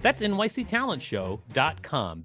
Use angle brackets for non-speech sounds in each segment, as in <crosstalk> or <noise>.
That's nyctalentshow.com.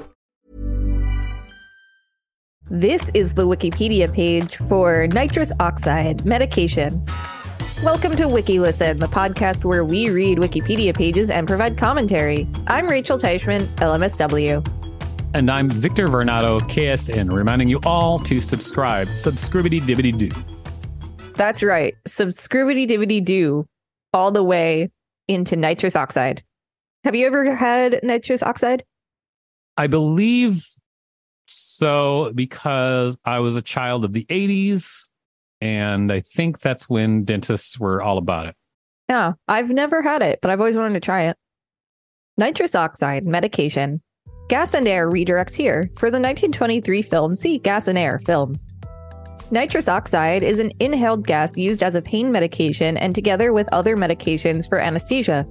This is the Wikipedia page for nitrous oxide medication. Welcome to WikiListen, the podcast where we read Wikipedia pages and provide commentary. I'm Rachel Teichman, LMSW. And I'm Victor Varnado, KSN, reminding you all to subscribe. Subscribity dibbity doo. That's right. Subscribity dibbity doo all the way into nitrous oxide. Have you ever had nitrous oxide? I believe so because I was a child of the 80s. And I think that's when dentists were all about it. No, I've never had it, but I've always wanted to try it. Nitrous oxide medication. Gas and air redirects here for the 1923 film See Gas and Air film. Nitrous oxide is an inhaled gas used as a pain medication and together with other medications for anesthesia.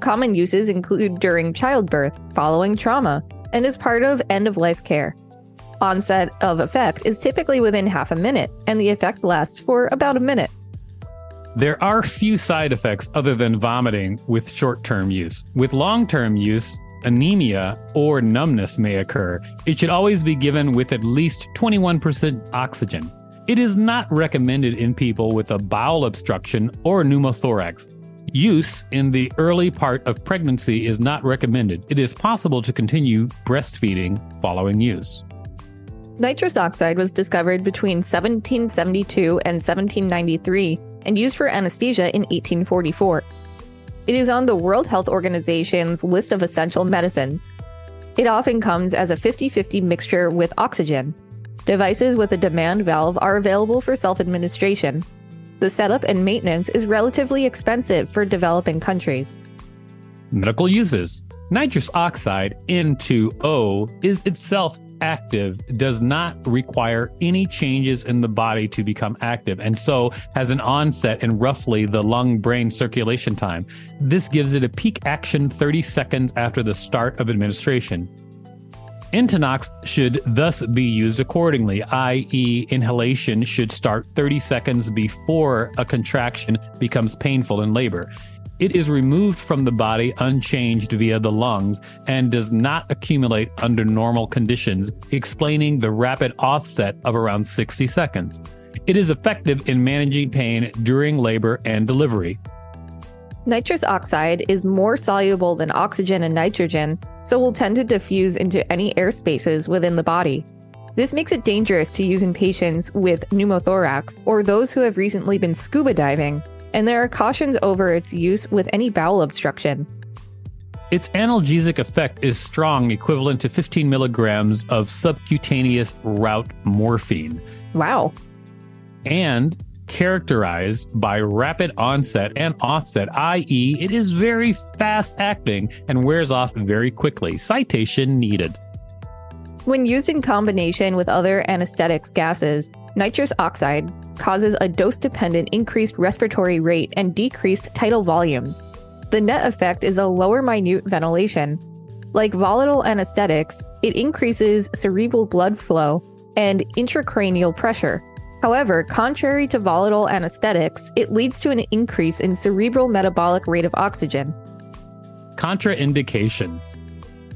Common uses include during childbirth, following trauma, and as part of end of life care. Onset of effect is typically within half a minute, and the effect lasts for about a minute. There are few side effects other than vomiting with short term use. With long term use, anemia or numbness may occur. It should always be given with at least 21% oxygen. It is not recommended in people with a bowel obstruction or pneumothorax. Use in the early part of pregnancy is not recommended. It is possible to continue breastfeeding following use. Nitrous oxide was discovered between 1772 and 1793 and used for anesthesia in 1844. It is on the World Health Organization's list of essential medicines. It often comes as a 50 50 mixture with oxygen. Devices with a demand valve are available for self administration. The setup and maintenance is relatively expensive for developing countries. Medical uses. Nitrous oxide, N2O, is itself active, does not require any changes in the body to become active, and so has an onset in roughly the lung brain circulation time. This gives it a peak action 30 seconds after the start of administration. Entonox should thus be used accordingly, i.e., inhalation should start 30 seconds before a contraction becomes painful in labor. It is removed from the body unchanged via the lungs and does not accumulate under normal conditions, explaining the rapid offset of around 60 seconds. It is effective in managing pain during labor and delivery. Nitrous oxide is more soluble than oxygen and nitrogen, so will tend to diffuse into any air spaces within the body. This makes it dangerous to use in patients with pneumothorax or those who have recently been scuba diving, and there are cautions over its use with any bowel obstruction. Its analgesic effect is strong, equivalent to 15 milligrams of subcutaneous route morphine, Wow. and characterized by rapid onset and offset, i.e., it is very fast acting and wears off very quickly. Citation needed. When used in combination with other anesthetics gases, nitrous oxide causes a dose dependent increased respiratory rate and decreased tidal volumes. The net effect is a lower minute ventilation. Like volatile anesthetics, it increases cerebral blood flow and intracranial pressure. However, contrary to volatile anesthetics, it leads to an increase in cerebral metabolic rate of oxygen. Contraindications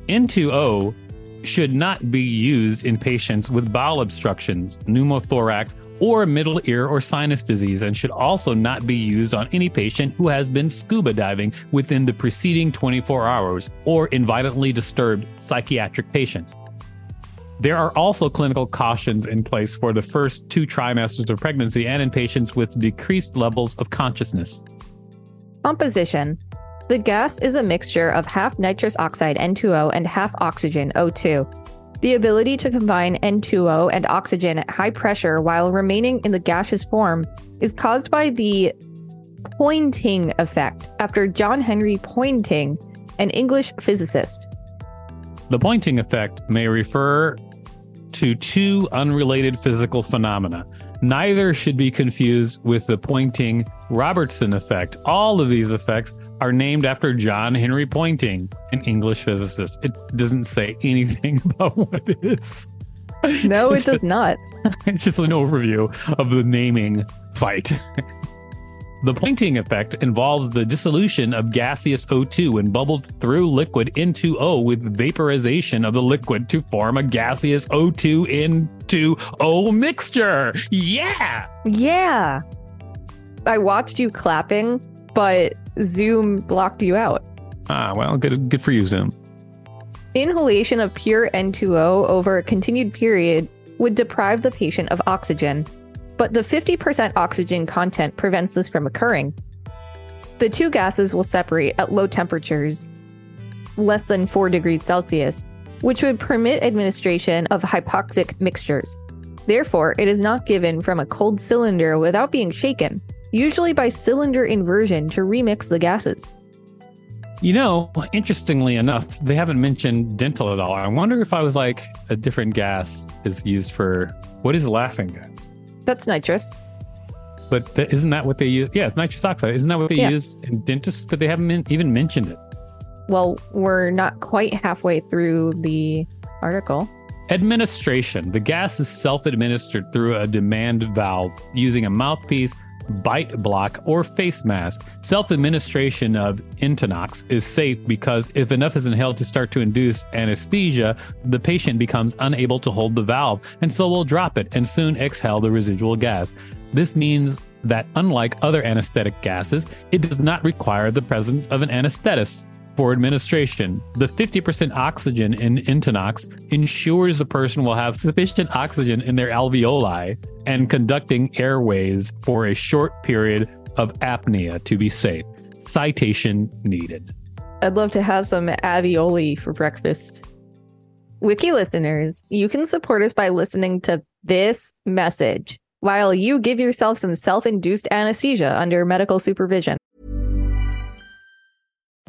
N2O should not be used in patients with bowel obstructions, pneumothorax, or middle ear or sinus disease, and should also not be used on any patient who has been scuba diving within the preceding 24 hours or in violently disturbed psychiatric patients. There are also clinical cautions in place for the first two trimesters of pregnancy and in patients with decreased levels of consciousness. Composition The gas is a mixture of half nitrous oxide N2O and half oxygen O2. The ability to combine N2O and oxygen at high pressure while remaining in the gaseous form is caused by the Poynting effect after John Henry Poynting, an English physicist. The Poynting effect may refer to two unrelated physical phenomena. Neither should be confused with the Poynting Robertson effect. All of these effects are named after John Henry Poynting, an English physicist. It doesn't say <laughs> anything about what it is. No, it does not. <laughs> It's just an overview of the naming fight. <laughs> The Poynting effect involves the dissolution of gaseous O2 when bubbled through liquid N2O with vaporization of the liquid to form a gaseous O2 into O mixture. Yeah. Yeah. I watched you clapping, but Zoom blocked you out. Ah, well, good good for you, Zoom. Inhalation of pure N2O over a continued period would deprive the patient of oxygen, but the 50% oxygen content prevents this from occurring. The two gases will separate at low temperatures, less than 4 degrees Celsius, which would permit administration of hypoxic mixtures. Therefore, it is not given from a cold cylinder without being shaken, usually by cylinder inversion to remix the gases. You know, interestingly enough, they haven't mentioned dental at all. I wonder if I was like a different gas is used for what is laughing gas? That's nitrous. But isn't that what they use? Yeah, it's nitrous oxide. Isn't that what they Yeah. use in dentists? But they haven't men- even mentioned it. Well, we're not quite halfway through the article. Administration. The gas is self administered through a demand valve using a mouthpiece, bite block, or face mask. Self administration of Entonox is safe because if enough is inhaled to start to induce anesthesia, the patient becomes unable to hold the valve and so will drop it and soon exhale the residual gas. This means that unlike other anesthetic gases, it does not require the presence of an anesthetist for administration. The 50% oxygen in Entonox ensures the person will have sufficient oxygen in their alveoli and conducting airways for a short period of apnea to be safe. Citation needed. I'd love to have some avioli for breakfast. Wiki listeners, you can support us by listening to this message while you give yourself some self induced anesthesia under medical supervision.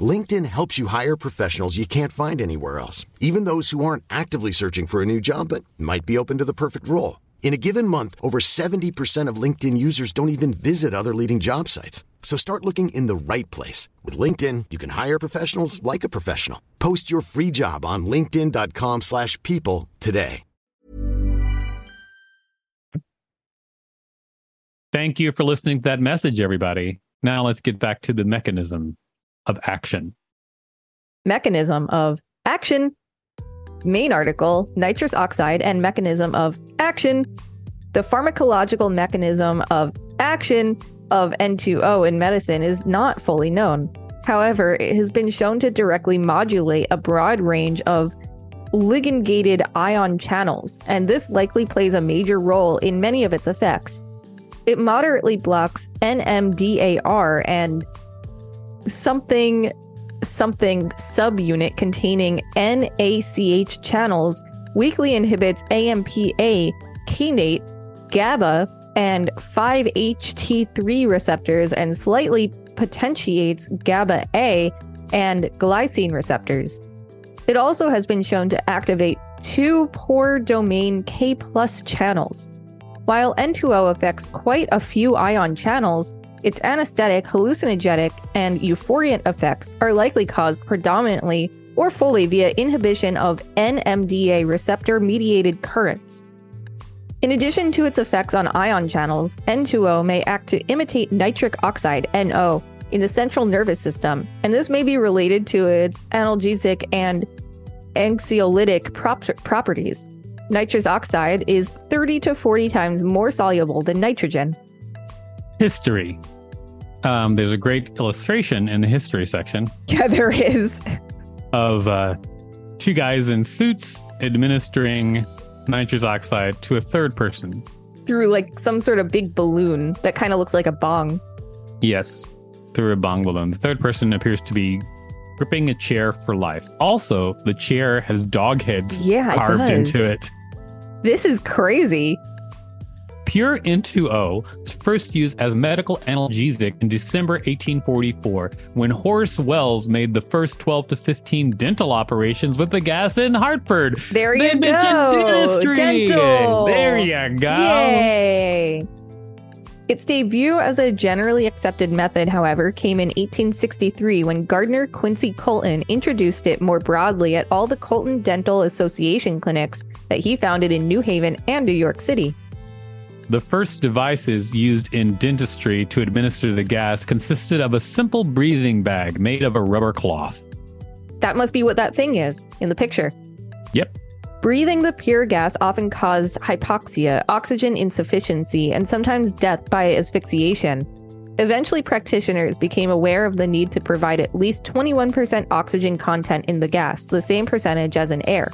LinkedIn helps you hire professionals you can't find anywhere else, even those who aren't actively searching for a new job but might be open to the perfect role. In a given month, over 70% of LinkedIn users don't even visit other leading job sites. So start looking in the right place. With LinkedIn, you can hire professionals like a professional. Post your free job on linkedin.com slash people today. Thank you for listening to that message, everybody. Now let's get back to the mechanism of action. Mechanism of action. Main article nitrous oxide and mechanism of action. The pharmacological mechanism of action of N2O in medicine is not fully known. However, it has been shown to directly modulate a broad range of ligand gated ion channels, and this likely plays a major role in many of its effects. It moderately blocks NMDAR and something something subunit containing NACH channels, weakly inhibits AMPA, kainate, GABA, and 5-HT3 receptors and slightly potentiates GABA A and glycine receptors. It also has been shown to activate two pore domain K plus channels. While N2O affects quite a few ion channels, its anesthetic, hallucinogenic, and euphoriant effects are likely caused predominantly or fully via inhibition of NMDA receptor mediated currents. In addition to its effects on ion channels, N2O may act to imitate nitric oxide, NO, in the central nervous system, and this may be related to its analgesic and anxiolytic prop- properties. Nitrous oxide is 30 to 40 times more soluble than nitrogen. History. Um, there's a great illustration in the history section Yeah, there is. of uh, two guys in suits administering nitrous oxide to a third person. Through like some sort of big balloon that kind of looks like a bong. Yes, through a bong balloon. The third person appears to be gripping a chair for life. Also, the chair has dog heads Yeah, carved does. into it. This is crazy. Pure N2O was first used as medical analgesic in December 1844 when Horace Wells made the first 12 to 15 dental operations with the gas in Hartford. There you They go. Dental. There you go. Yay. Its debut as a generally accepted method, however, came in 1863 when Gardner Quincy Colton introduced it more broadly at all the Colton Dental Association clinics that he founded in New Haven and New York City. The first devices used in dentistry to administer the gas consisted of a simple breathing bag made of a rubber cloth. That must be what that thing is in the picture. Yep. Breathing the pure gas often caused hypoxia, oxygen insufficiency, and sometimes death by asphyxiation. Eventually, practitioners became aware of the need to provide at least 21% oxygen content in the gas, the same percentage as in air.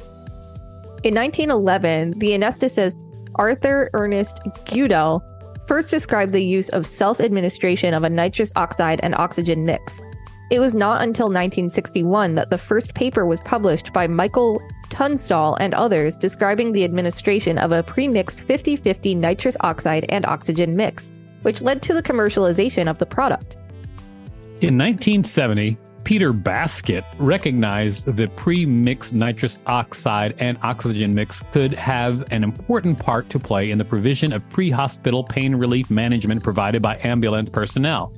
In 1911, the anesthetist Arthur Ernest Guedel first described the use of self administration of a nitrous oxide and oxygen mix. It was not until 1961 that the first paper was published by Michael Tunstall and others describing the administration of a pre-mixed 50-50 nitrous oxide and oxygen mix, which led to the commercialization of the product. In 1970, Peter Baskett recognized that pre mixed nitrous oxide and oxygen mix could have an important part to play in the provision of pre hospital pain relief management provided by ambulance personnel.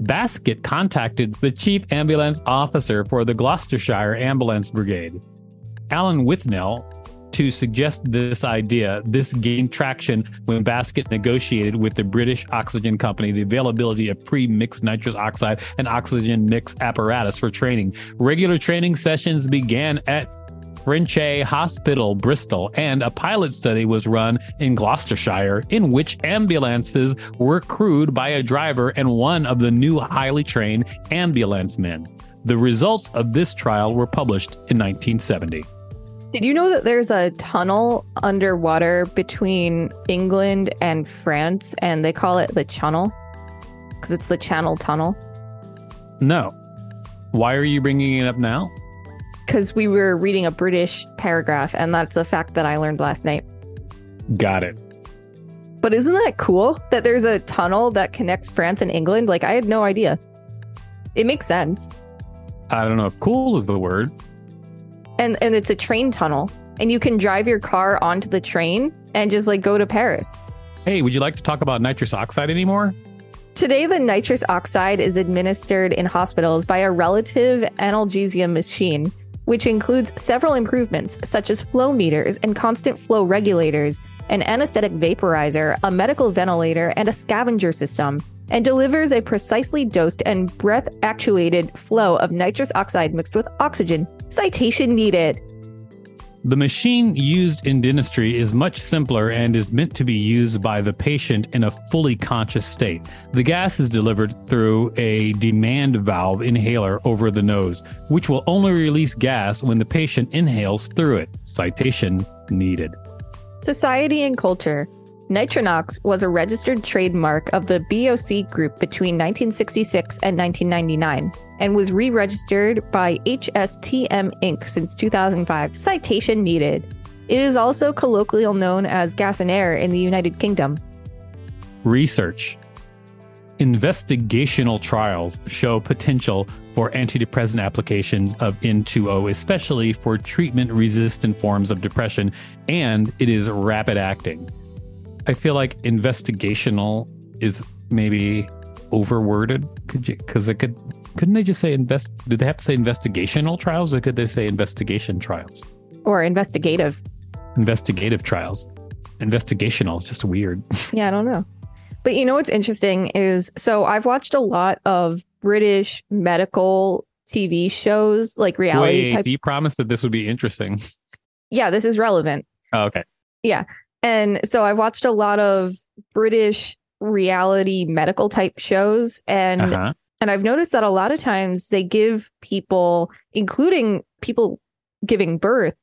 Baskett contacted the chief ambulance officer for the Gloucestershire Ambulance Brigade, Alan Withnell, to suggest this idea. This gained traction when Baskett negotiated with the British Oxygen Company the availability of pre mixed nitrous oxide and oxygen mix apparatus for training. Regular training sessions began at Frenchay Hospital, Bristol, and a pilot study was run in Gloucestershire in which ambulances were crewed by a driver and one of the new highly trained ambulance men. The results of this trial were published in 1970. Did you know that there's a tunnel underwater between England and France and they call it the Channel? Because it's the Channel Tunnel. No. Why are you bringing it up now? Because we were reading a British paragraph and that's a fact that I learned last night. Got it. But isn't that cool that there's a tunnel that connects France and England? Like, I had no idea. It makes sense. I don't know if cool is the word. And and it's a train tunnel. And you can drive your car onto the train and just like go to Paris. Hey, would you like to talk about nitrous oxide anymore? Today, the nitrous oxide is administered in hospitals by a relative analgesia machine, which includes several improvements such as flow meters and constant flow regulators, an anesthetic vaporizer, a medical ventilator, and a scavenger system, and delivers a precisely dosed and breath actuated flow of nitrous oxide mixed with oxygen. Citation needed. The machine used in dentistry is much simpler and is meant to be used by the patient in a fully conscious state. The gas is delivered through a demand valve inhaler over the nose, which will only release gas when the patient inhales through it. Citation needed. Society and culture. Nitronox was a registered trademark of the BOC Group between 1966 and 1999 and was re registered by HSTM Inc. since 2005. Citation needed. It is also colloquially known as gas and air in the United Kingdom. Research. Investigational trials show potential for antidepressant applications of N2O, especially for treatment resistant forms of depression, and it is rapid acting. I feel like investigational is maybe overworded. Could you, because it could, couldn't they just say invest? Did they have to say investigational trials or could they say investigation trials? Or investigative. Investigative trials. Investigational is just weird. <laughs> Yeah, I don't know. But you know what's interesting is so I've watched a lot of British medical TV shows, like reality Wait, type. you promised that this would be interesting. Yeah, this is relevant. Oh, okay. Yeah. And so I watched a lot of British reality medical type shows and Uh-huh. and I've noticed that a lot of times they give people including people giving birth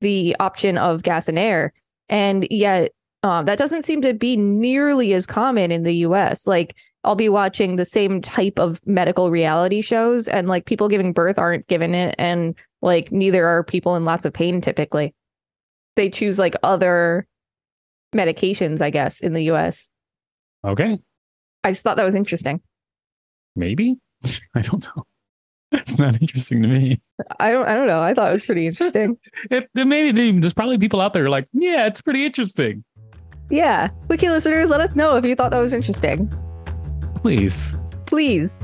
the option of gas and air. And yet um, that doesn't seem to be nearly as common in the US like I'll be watching the same type of medical reality shows and like people giving birth aren't given it and like neither are people in lots of pain typically. They choose like other medications i guess in the us Okay. i just thought that was interesting Maybe. <laughs> I don't know. It's not interesting to me. i don't i don't know i thought it was pretty interesting <laughs> It, it maybe there's probably people out there like, yeah, it's pretty interesting. yeah wiki listeners let us know if you thought that was interesting Please. please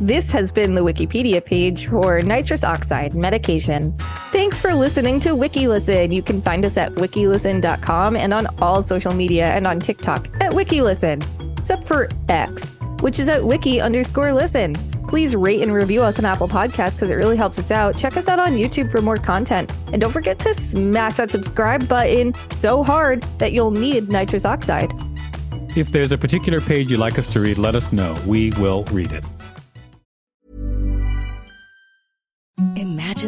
this has been the wikipedia page for nitrous oxide medication. Thanks for listening to wikilisten. You can find us at wikilisten.com and on all social media and on tiktok at wikilisten except for x which is at wiki underscore listen. Please rate and review us on apple podcasts because it really helps us out. Check us out on youtube for more content. And don't forget to smash that subscribe button so hard that you'll need nitrous oxide. If there's a particular page you'd like us to read, let us know. We will read it.